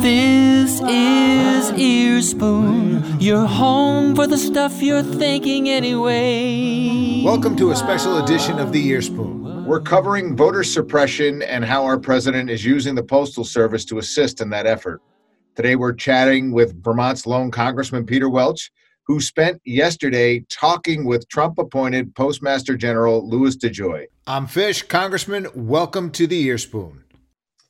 This is Earspoon, your home for the stuff you're thinking anyway. Welcome to a special edition of the Earspoon. We're covering voter suppression and how our president is using the Postal Service to assist in that effort. Today, we're chatting with Vermont's lone Congressman Peter Welch, who spent yesterday talking with Trump appointed Postmaster General Louis DeJoy. I'm Fish. Congressman, welcome to the Earspoon.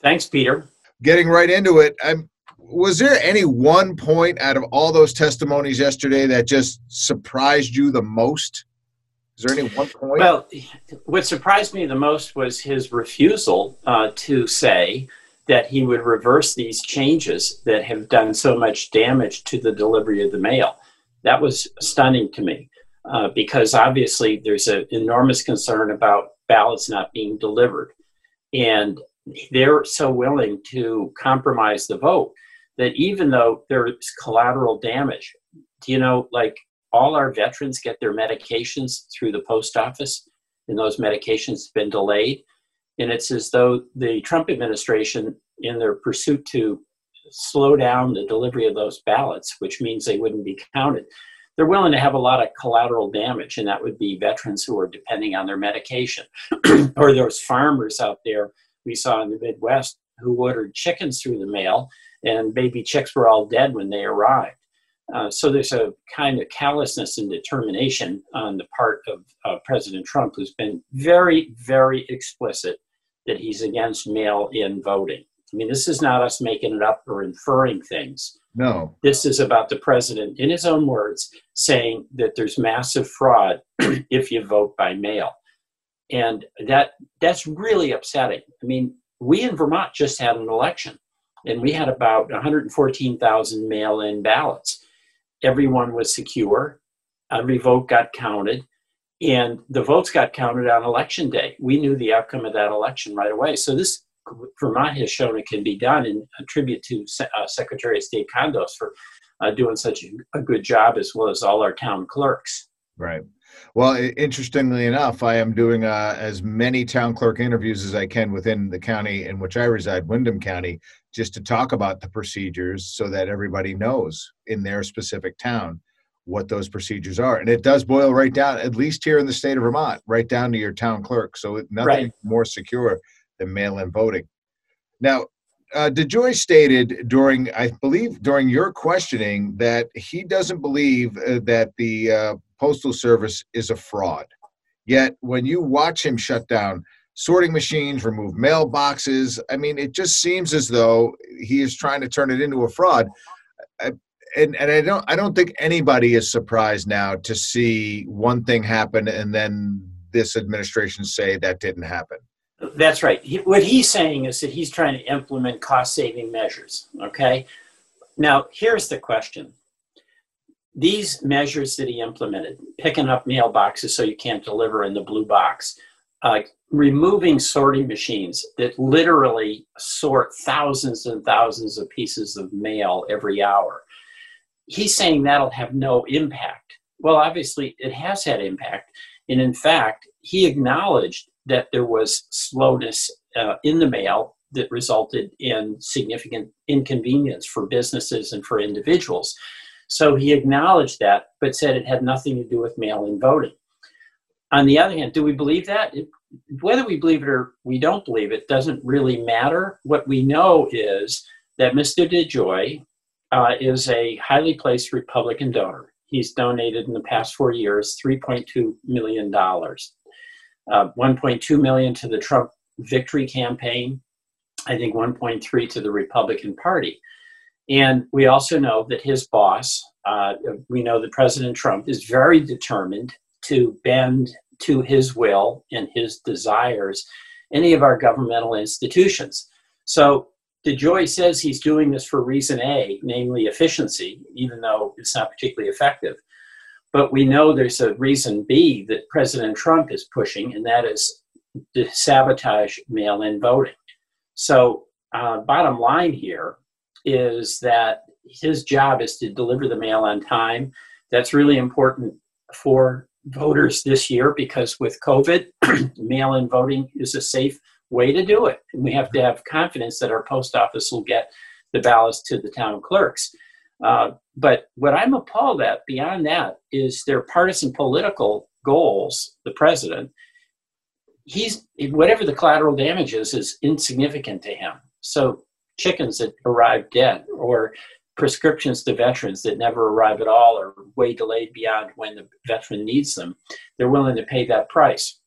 Thanks, Peter. Getting right into it, I'm, was there any one point out of all those testimonies yesterday that just surprised you the most? Is there any one point? Well, what surprised me the most was his refusal uh, to say that he would reverse these changes that have done so much damage to the delivery of the mail. That was stunning to me uh, because obviously there's an enormous concern about ballots not being delivered. And they're so willing to compromise the vote that even though there's collateral damage, you know, like all our veterans get their medications through the post office and those medications have been delayed. And it's as though the Trump administration, in their pursuit to slow down the delivery of those ballots, which means they wouldn't be counted, they're willing to have a lot of collateral damage, and that would be veterans who are depending on their medication, or those farmers out there we saw in the Midwest who ordered chickens through the mail, and baby chicks were all dead when they arrived. Uh, so there's a kind of callousness and determination on the part of uh, President Trump, who's been very, very explicit that he's against mail-in voting. I mean, this is not us making it up or inferring things. No. This is about the president, in his own words, saying that there's massive fraud if you vote by mail. And that that's really upsetting. I mean, we in Vermont just had an election and we had about 114,000 mail-in ballots. Everyone was secure. Every vote got counted and the votes got counted on election day. We knew the outcome of that election right away. So this Vermont has shown it can be done, and a tribute to uh, Secretary of State Condos for uh, doing such a, a, good job, as well as all our town clerks. Right. Well, interestingly enough, I am doing uh, as many town clerk interviews as I can within the county in which I reside, Windham County, just to talk about the procedures so that everybody knows in their specific town what those procedures are. And it does boil right down, at least here in the state of Vermont, right down to your town clerk. So nothing right. more secure than mail-in voting. Now, uh, DeJoy stated during, I believe, during your questioning that he doesn't believe uh, that the uh, postal service is a fraud. Yet, when you watch him shut down sorting machines, remove mailboxes, I mean, it just seems as though he is trying to turn it into a fraud. I, and, and I don't I don't think anybody is surprised now to see one thing happen and then this administration say that didn't happen. That's right. He, what he's saying is that he's trying to implement cost saving measures. Okay. Now, here's the question these measures that he implemented, picking up mailboxes so you can't deliver in the blue box, uh, removing sorting machines that literally sort thousands and thousands of pieces of mail every hour. He's saying that'll have no impact. Well, obviously, it has had impact. And in fact, he acknowledged that there was slowness uh, in the mail that resulted in significant inconvenience for businesses and for individuals. So he acknowledged that, but said it had nothing to do with mail in voting. On the other hand, do we believe that? It, whether we believe it or we don't believe it doesn't really matter. What we know is that Mr. DeJoy uh, is a highly placed Republican donor. He's donated in the past four years $3.2 million uh, 1.2 million to the Trump victory campaign, I think 1.3 to the Republican Party. And we also know that his boss, uh, we know that President Trump is very determined to bend to his will and his desires any of our governmental institutions. So DeJoy says he's doing this for reason A, namely efficiency, even though it's not particularly effective. But we know there's a reason B that President Trump is pushing, and that is to sabotage mail in voting. So, uh, bottom line here is that his job is to deliver the mail on time. That's really important for voters this year because with COVID, mail in voting is a safe way to do it. And we have to have confidence that our post office will get the ballots to the town clerks. Uh, but what I'm appalled at beyond that is their partisan political goals, the president, he's whatever the collateral damage is, is insignificant to him. So chickens that arrive dead or prescriptions to veterans that never arrive at all or way delayed beyond when the veteran needs them, they're willing to pay that price.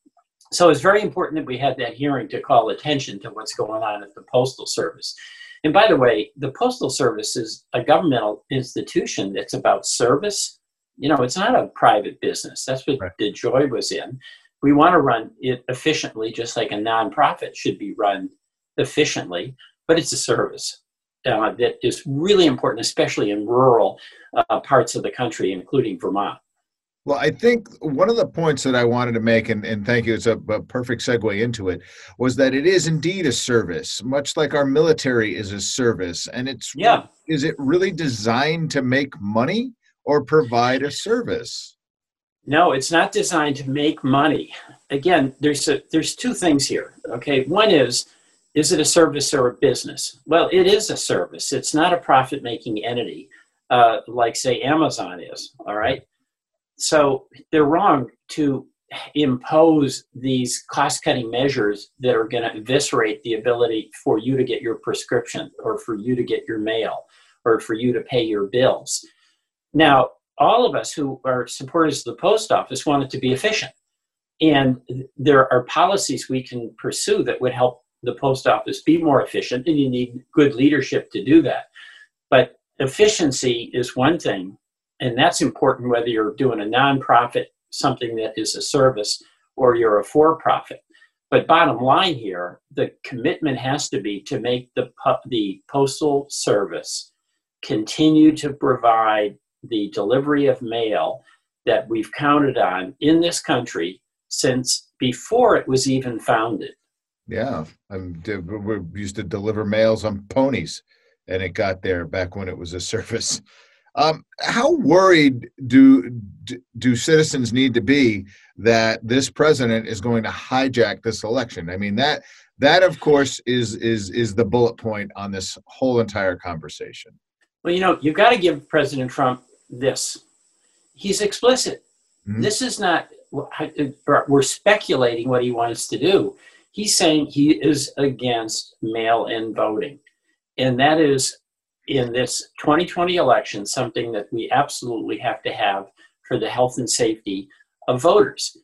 So it's very important that we had that hearing to call attention to what's going on at the Postal Service. And by the way, the Postal Service is a governmental institution that's about service. You know, it's not a private business. That's what right. DeJoy was in. We want to run it efficiently, just like a nonprofit should be run efficiently, but it's a service uh, that is really important, especially in rural uh, parts of the country, including Vermont. Well, I think one of the points that I wanted to make, and, and thank you, it's a, a, perfect segue into it, was that it is indeed a service, much like our military is a service. And it's, yeah. is it really designed to make money or provide a service? No, it's not designed to make money. Again, there's a, there's two things here. Okay, one is is it a service or a business? Well, it is a service. It's not a profit making entity uh, like, say, Amazon is. All right. So they're wrong to impose these cost cutting measures that are going to eviscerate the ability for you to get your prescription or for you to get your mail or for you to pay your bills. Now, all of us who are supporters of the post office want it to be efficient. And there are policies we can pursue that would help the post office be more efficient, and you need good leadership to do that. But efficiency is one thing, and that's important whether you're doing a nonprofit, something that is a service, or you're a for profit. But bottom line here, the commitment has to be to make the, the postal service continue to provide the delivery of mail that we've counted on in this country since before it was even founded. Yeah, I'm, we used to deliver mails on ponies, and it got there back when it was a service. Um, how worried do do citizens need to be that this president is going to hijack this election? I mean that that of course is is is the bullet point on this whole entire conversation. Well, you know, you've got to give President Trump this. He's explicit. Mm-hmm. This is not we're speculating what he wants to do he's saying he is against mail in voting. And that is, in this 2020 election, something that we absolutely have to have for the health and safety of voters.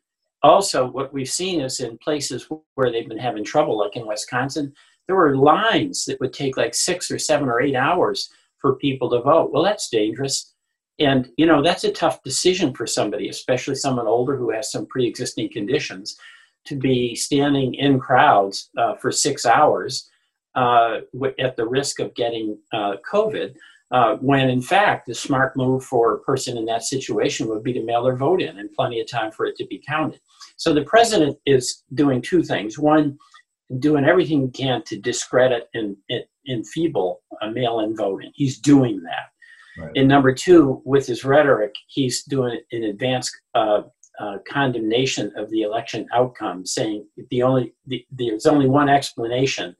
Also, what we've seen is in places where they've been having trouble, like in Wisconsin, there were lines that would take like six or seven or eight hours for people to vote. Well, that's dangerous. And, you know, that's a tough decision for somebody, especially someone older who has some pre existing conditions to be standing in crowds uh, for six hours uh, at the risk of getting uh, COVID, uh, when in fact the smart move for a person in that situation would be to mail their vote in and plenty of time for it to be counted. So the president is doing two things. One, doing everything he can to discredit and, and enfeeble mail in voting. He's doing that. Right. And number two, with his rhetoric, he's doing an advanced uh, uh, condemnation of the election outcome, saying the only the, there's only one explanation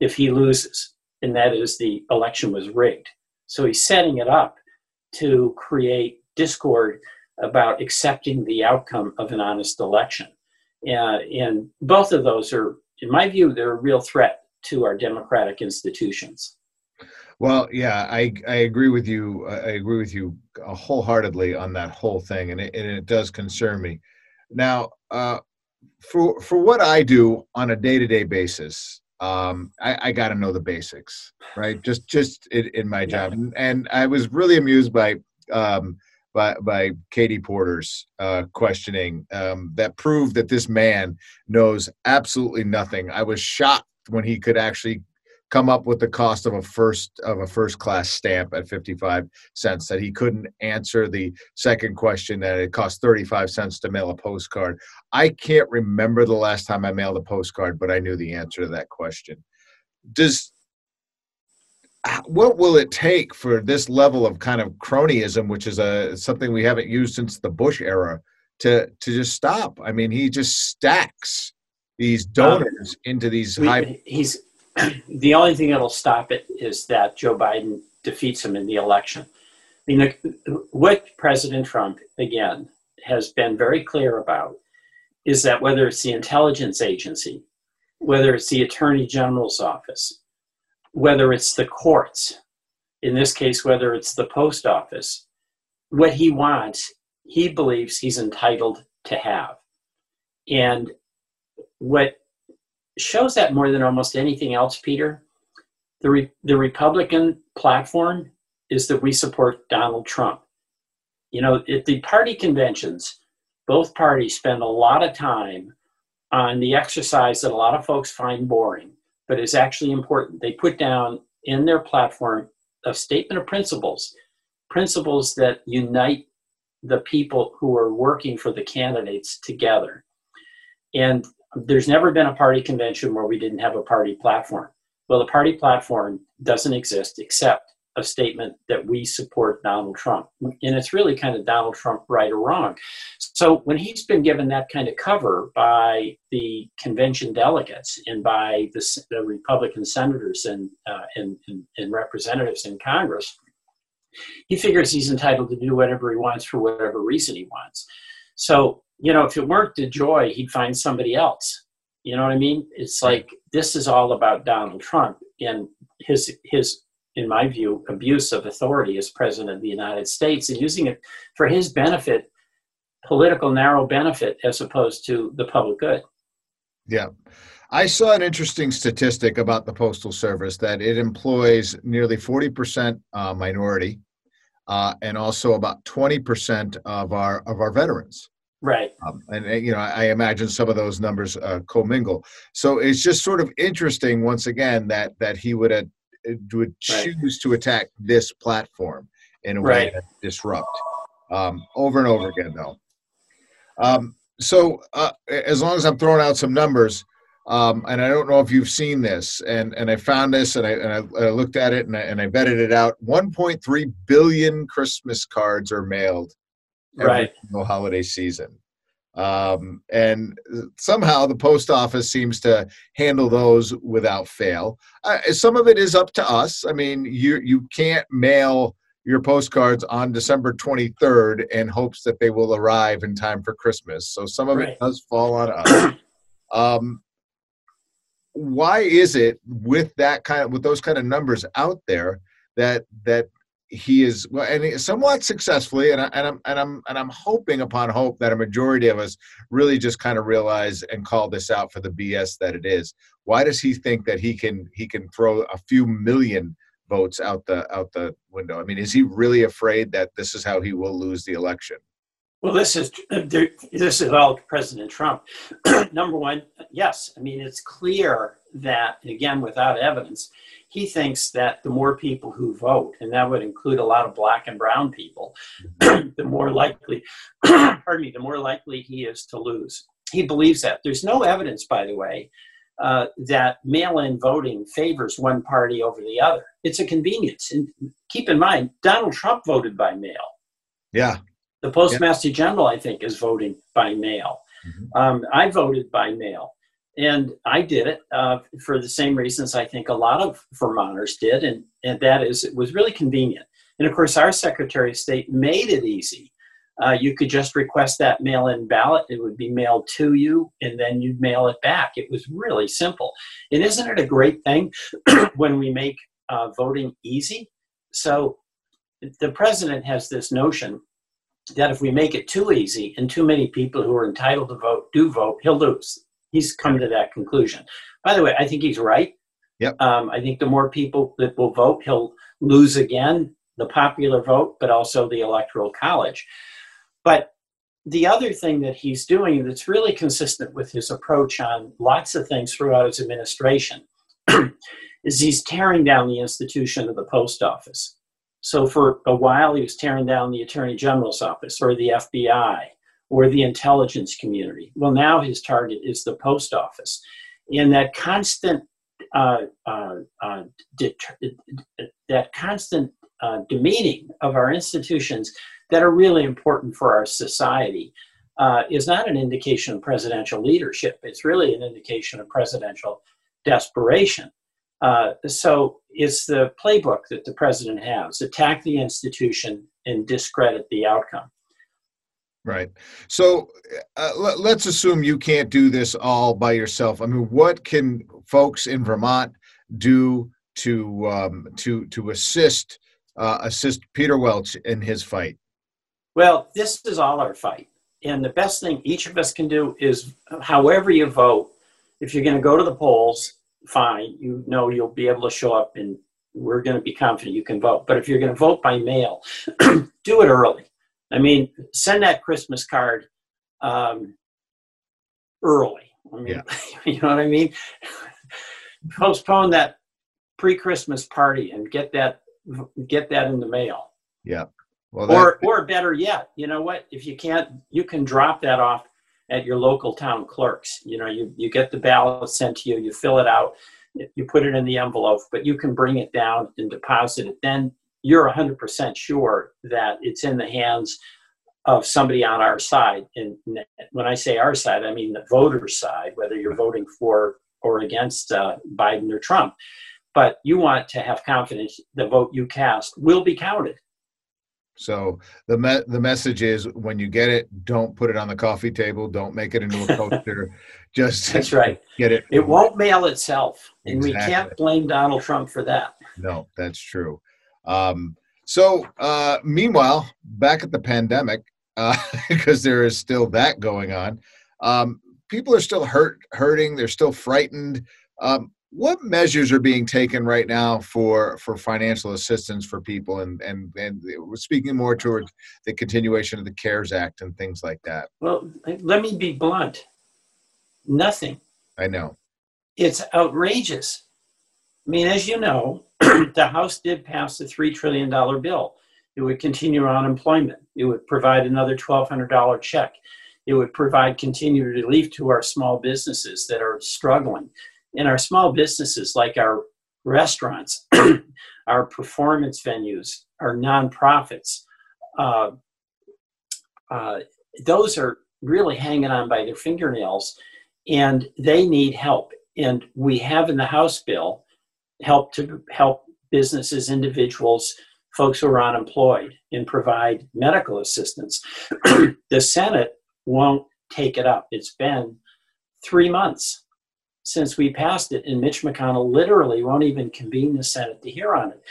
if he loses, and that is the election was rigged. So he's setting it up to create discord about accepting the outcome of an honest election. Uh, and both of those are, in my view, they're a real threat to our democratic institutions. Well, yeah, I I agree with you. I agree with you wholeheartedly on that whole thing, and it, and it does concern me. Now, uh, for for what I do on a day to day basis, um, I, I got to know the basics, right? Just just in, in my job, and, and, I was really amused by um, by by Katie Porter's uh, questioning um, that proved that this man knows absolutely nothing. I was shocked when he could actually come up with the cost of a first of a first class stamp at 55 cents that he couldn't answer the second question that it cost 35 cents to mail a postcard i can't remember the last time i mailed a postcard but i knew the answer to that question does what will it take for this level of kind of cronyism which is a something we haven't used since the bush era to to just stop. I mean, he just stacks these donors um, into these we, high. He's the only thing that'll stop it is that Joe Biden defeats him in the election. I mean, what President Trump again has been very clear about is that whether it's the intelligence agency, whether it's the attorney general's office, whether it's the courts, in this case, whether it's the post office, what he wants, he believes he's entitled to have. And what shows that more than almost anything else, Peter, the, Re- the Republican platform is that we support Donald Trump. You know, at the party conventions, both parties spend a lot of time on the exercise that a lot of folks find boring, but is actually important. They put down in their platform a statement of principles, principles that unite the people who are working for the candidates together. And there's never been a party convention where we didn't have a party platform. Well, the party platform doesn't exist except a statement that we support Donald Trump. And it's really kind of Donald Trump right or wrong. So when he's been given that kind of cover by the convention delegates and by the, the Republican senators and, uh, and, and, and representatives in Congress, he figures he's entitled to do whatever he wants for whatever reason he wants. So, you know, if it weren't DeJoy, he'd find somebody else. You know what I mean? It's like this is all about Donald Trump and his his in my view, abuse of authority as president of the United States and using it for his benefit, political narrow benefit, as opposed to the public good. Yeah. I saw an interesting statistic about the Postal Service that it employs nearly 40% uh, minority uh, and also about 20% of our of our veterans. Right. Um, and, and, you know, I, imagine some of those numbers uh, commingle. So it's just sort of interesting, once again, that that he would have would choose right. to attack this platform in a way that disrupt um, over and over again, though. Um, so uh, as long as I'm throwing out some numbers, um, and I don't know if you've seen this, and, and I found this, and I, and I, I looked at it, and I, and I vetted it out. 1.3 billion Christmas cards are mailed every right. holiday season. Um, and somehow the post office seems to handle those without fail. Uh, some of it is up to us. I mean, you you can't mail your postcards on December 23rd in hopes that they will arrive in time for Christmas. So some of right. it does fall on us. Um, why is it with that kind of with those kind of numbers out there that that he is well and somewhat successfully and, I, and i'm and i'm and i'm hoping upon hope that a majority of us really just kind of realize and call this out for the bs that it is. Why does he think that he can he can throw a few million votes out the out the window? I mean is he really afraid that this is how he will lose the election well, this is this is all President Trump. Number one, yes. I mean, it's clear that again, without evidence, he thinks that the more people who vote, and that would include a lot of black and brown people, the more likely, pardon me, the more likely he is to lose. He believes that. There's no evidence, by the way, uh, that mail-in voting favors one party over the other. It's a convenience. And keep in mind, Donald Trump voted by mail. Yeah. The Postmaster yeah. General, I think, is voting by mail. Mm-hmm. Um, I voted by mail. And I did it uh, for the same reasons I think a lot of Vermonters did, and, and that is it was really convenient. And of course, our Secretary of State made it easy. Uh, you could just request that mail in ballot, it would be mailed to you, and then you'd mail it back. It was really simple. And isn't it a great thing when we make uh, voting easy? So the president has this notion that if we make it too easy and too many people who are entitled to vote do vote, he'll lose he's come to that conclusion. By the way, I think he's right. Yep. Um, I think the more people that will vote, he'll lose again the popular vote, but also the electoral college. But the other thing that he's doing that's really consistent with his approach on lots of things throughout his administration is he's tearing down the institution of the post office. So for a while, he was tearing down the attorney general's office or the FBI or the intelligence community. Well, now his target is the post office. And that constant, uh, uh, uh, that constant uh, demeaning of our institutions that are really important for our society uh, is not an indication of presidential leadership. It's really an indication of presidential desperation. So it's the playbook that the president has attack the institution and discredit the outcome. Right. So uh, let, let's assume you can't do this all by yourself. I mean, what can folks in Vermont do to um, to to assist uh, assist Peter Welch in his fight? Well, this is all our fight, and the best thing each of us can do is, however you vote, if you're going to go to the polls, fine. You know you'll be able to show up, and we're going to be confident you can vote. But if you're going to vote by mail, do it early. I mean, send that Christmas card um, early. I mean, yeah. you know what I mean? Postpone that pre-Christmas party and get that get that in the mail. Yeah. Well, that, or or better yet, you know what? If you can't, you can drop that off at your local town clerks. You know, you you get the ballot sent to you, you fill it out, you put it in the envelope, but you can bring it down and deposit it. Then you're 100% sure that it's in the hands of somebody on our side. And when I say our side, I mean the voter's side, whether you're voting for or against uh, Biden or Trump. But you want to have confidence the vote you cast will be counted. So the me- the message is when you get it, don't put it on the coffee table. Don't make it into a poster. Just that's right. Get it. It won't mail itself, and exactly. we can't blame Donald Trump for that. No, that's true. Um, so uh, meanwhile, back at the pandemic, because uh, there is still that going on, um, people are still hurt, hurting. They're still frightened. Um, what measures are being taken right now for for financial assistance for people and and and speaking more towards the continuation of the cares act and things like that? Well let me be blunt. Nothing. I know. It's outrageous. I mean as you know the house did pass a $3 trillion bill. It would continue unemployment. It would provide another $1200 check. It would provide continued relief to our small businesses that are struggling in our small businesses like our restaurants, our performance venues, our nonprofits, uh, uh, those are really hanging on by their fingernails and they need help. And we have in the House bill help to help businesses, individuals, folks who are unemployed and provide medical assistance. the Senate won't take it up. It's been three months since we passed it, and Mitch McConnell literally won't even convene the Senate to hear on it.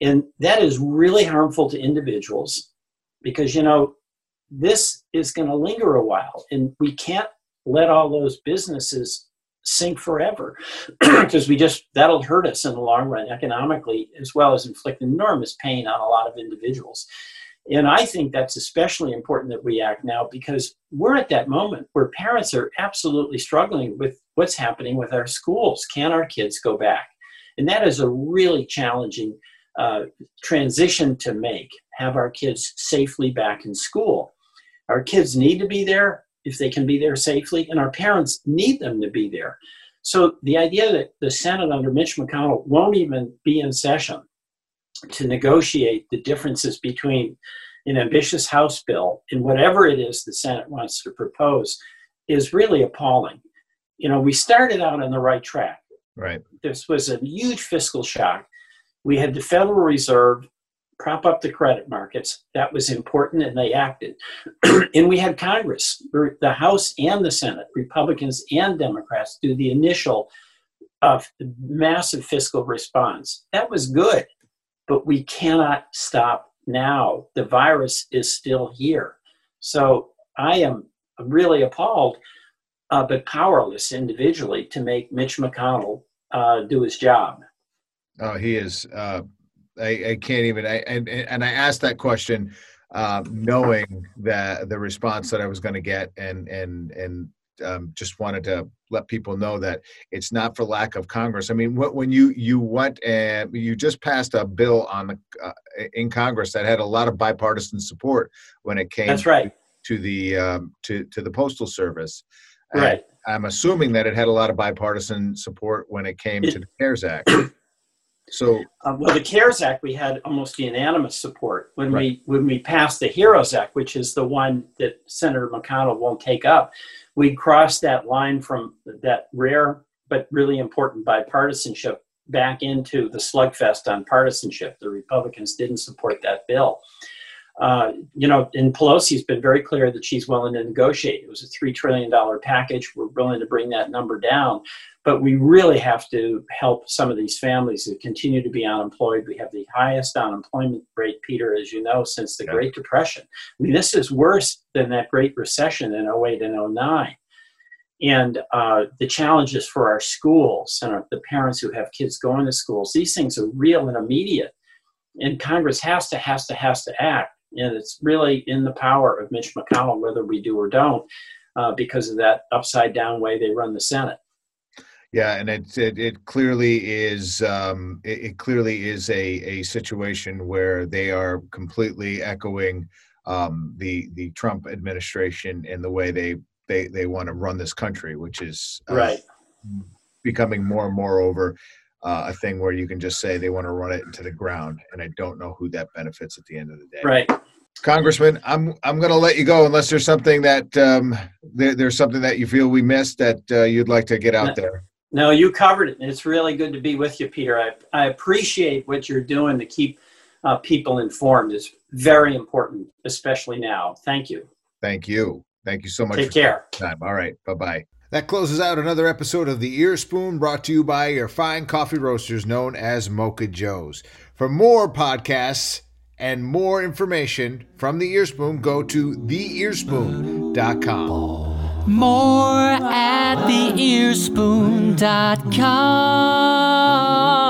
And that is really harmful to individuals because, you know, this is going to linger a while, and we can't let all those businesses sink forever because we just that'll hurt us in the long run economically as well as inflict enormous pain on a lot of individuals and I think that's especially important that we act now because we're at that moment where parents are absolutely struggling with what's happening with our schools. Can our kids go back? And that is a really challenging uh, transition to make, have our kids safely back in school. Our kids need to be there if they can be there safely, and our parents need them to be there. So the idea that the Senate under Mitch McConnell won't even be in session to negotiate the differences between an ambitious House bill and whatever it is the Senate wants to propose is really appalling. You know, we started out on the right track. Right. This was a huge fiscal shock. We had the Federal Reserve prop up the credit markets. That was important, and they acted. and we had Congress, the House and the Senate, Republicans and Democrats, do the initial uh, massive fiscal response. That was good but we cannot stop now. The virus is still here. So I am really appalled, uh, but powerless individually to make Mitch McConnell uh, do his job. Oh, he is. Uh, I, I, can't even. I, and and I asked that question uh, knowing that the response that I was going to get, and and and um, just wanted to let people know that it's not for lack of Congress. I mean, when you you went and you just passed a bill on the uh, in Congress that had a lot of bipartisan support when it came. That's right. To the um, to to the postal service. Right. And I'm assuming that it had a lot of bipartisan support when it came it, to the CARES Act. So, uh, well, the CARES Act we had almost unanimous support when right. we when we passed the HEROES Act, which is the one that Senator McConnell won't take up. We crossed that line from that rare but really important bipartisanship back into the slugfest on partisanship. The Republicans didn't support that bill. Uh, you know, and Pelosi's been very clear that she's willing to negotiate. It was a $3 trillion package. We're willing to bring that number down. But we really have to help some of these families who continue to be unemployed. We have the highest unemployment rate, Peter, as you know, since the Great Depression. I mean, this is worse than that Great Recession in 08 and 09 and uh, the challenges for our schools and our, the parents who have kids going to schools these things are real and immediate and congress has to has to has to act and it's really in the power of mitch mcconnell whether we do or don't uh, because of that upside down way they run the senate. Yeah and it it, it clearly is um, it, it, clearly is a, a situation where they are completely echoing um, the the trump administration and the way they they they want to run this country, which is uh, right. becoming more and more over uh, a thing where you can just say they want to run it into the ground, and I don't know who that benefits at the end of the day. Right. Congressman, I'm I'm going to let you go unless there's something that um, there, there's something that you feel we missed that uh, you'd like to get out there. No, you covered it. It's really good to be with you, Peter. I I appreciate what you're doing to keep uh, people informed. It's very important, especially now. Thank you. Thank you. Thank you so much. Take care. Time. All right. Bye bye. That closes out another episode of The Ear Spoon brought to you by your fine coffee roasters known as Mocha Joe's. For more podcasts and more information from The Ear Spoon, go to theearspoon.com. More at theearspoon.com.